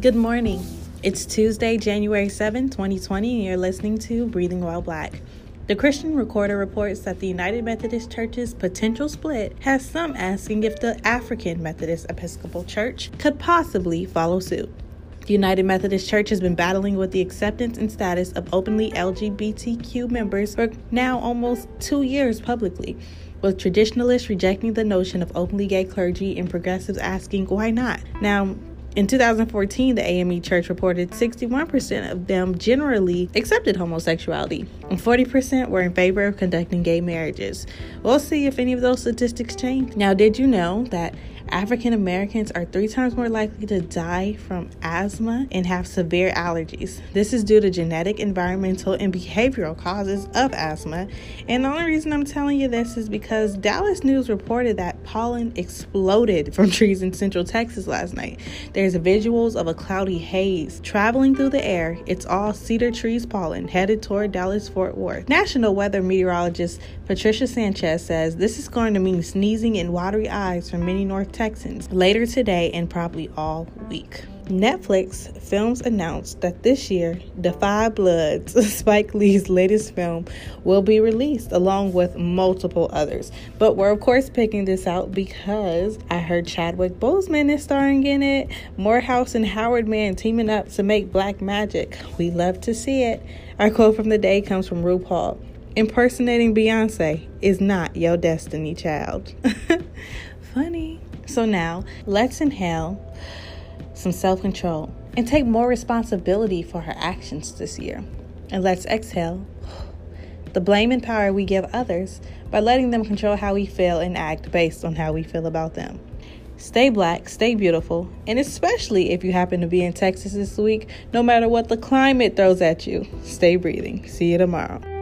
Good morning. It's Tuesday, January 7, 2020, and you're listening to Breathing While Black. The Christian Recorder reports that the United Methodist Church's potential split has some asking if the African Methodist Episcopal Church could possibly follow suit. The United Methodist Church has been battling with the acceptance and status of openly LGBTQ members for now almost two years publicly, with traditionalists rejecting the notion of openly gay clergy and progressives asking why not. Now, in 2014, the AME Church reported 61% of them generally accepted homosexuality, and 40% were in favor of conducting gay marriages. We'll see if any of those statistics change. Now, did you know that African Americans are three times more likely to die from asthma and have severe allergies. This is due to genetic, environmental, and behavioral causes of asthma. And the only reason I'm telling you this is because Dallas News reported that pollen exploded from trees in central Texas last night. There's visuals of a cloudy haze traveling through the air. It's all cedar trees pollen headed toward Dallas Fort Worth. National weather meteorologist Patricia Sanchez says this is going to mean sneezing and watery eyes for many North Texans later today and probably all week. Netflix Films announced that this year, 5 Bloods, Spike Lee's latest film, will be released along with multiple others. But we're, of course, picking this out because I heard Chadwick Boseman is starring in it, Morehouse and Howard Man teaming up to make Black Magic. We love to see it. Our quote from the day comes from RuPaul Impersonating Beyonce is not your destiny, child. Funny. So now, let's inhale some self control and take more responsibility for her actions this year. And let's exhale the blame and power we give others by letting them control how we feel and act based on how we feel about them. Stay black, stay beautiful, and especially if you happen to be in Texas this week, no matter what the climate throws at you, stay breathing. See you tomorrow.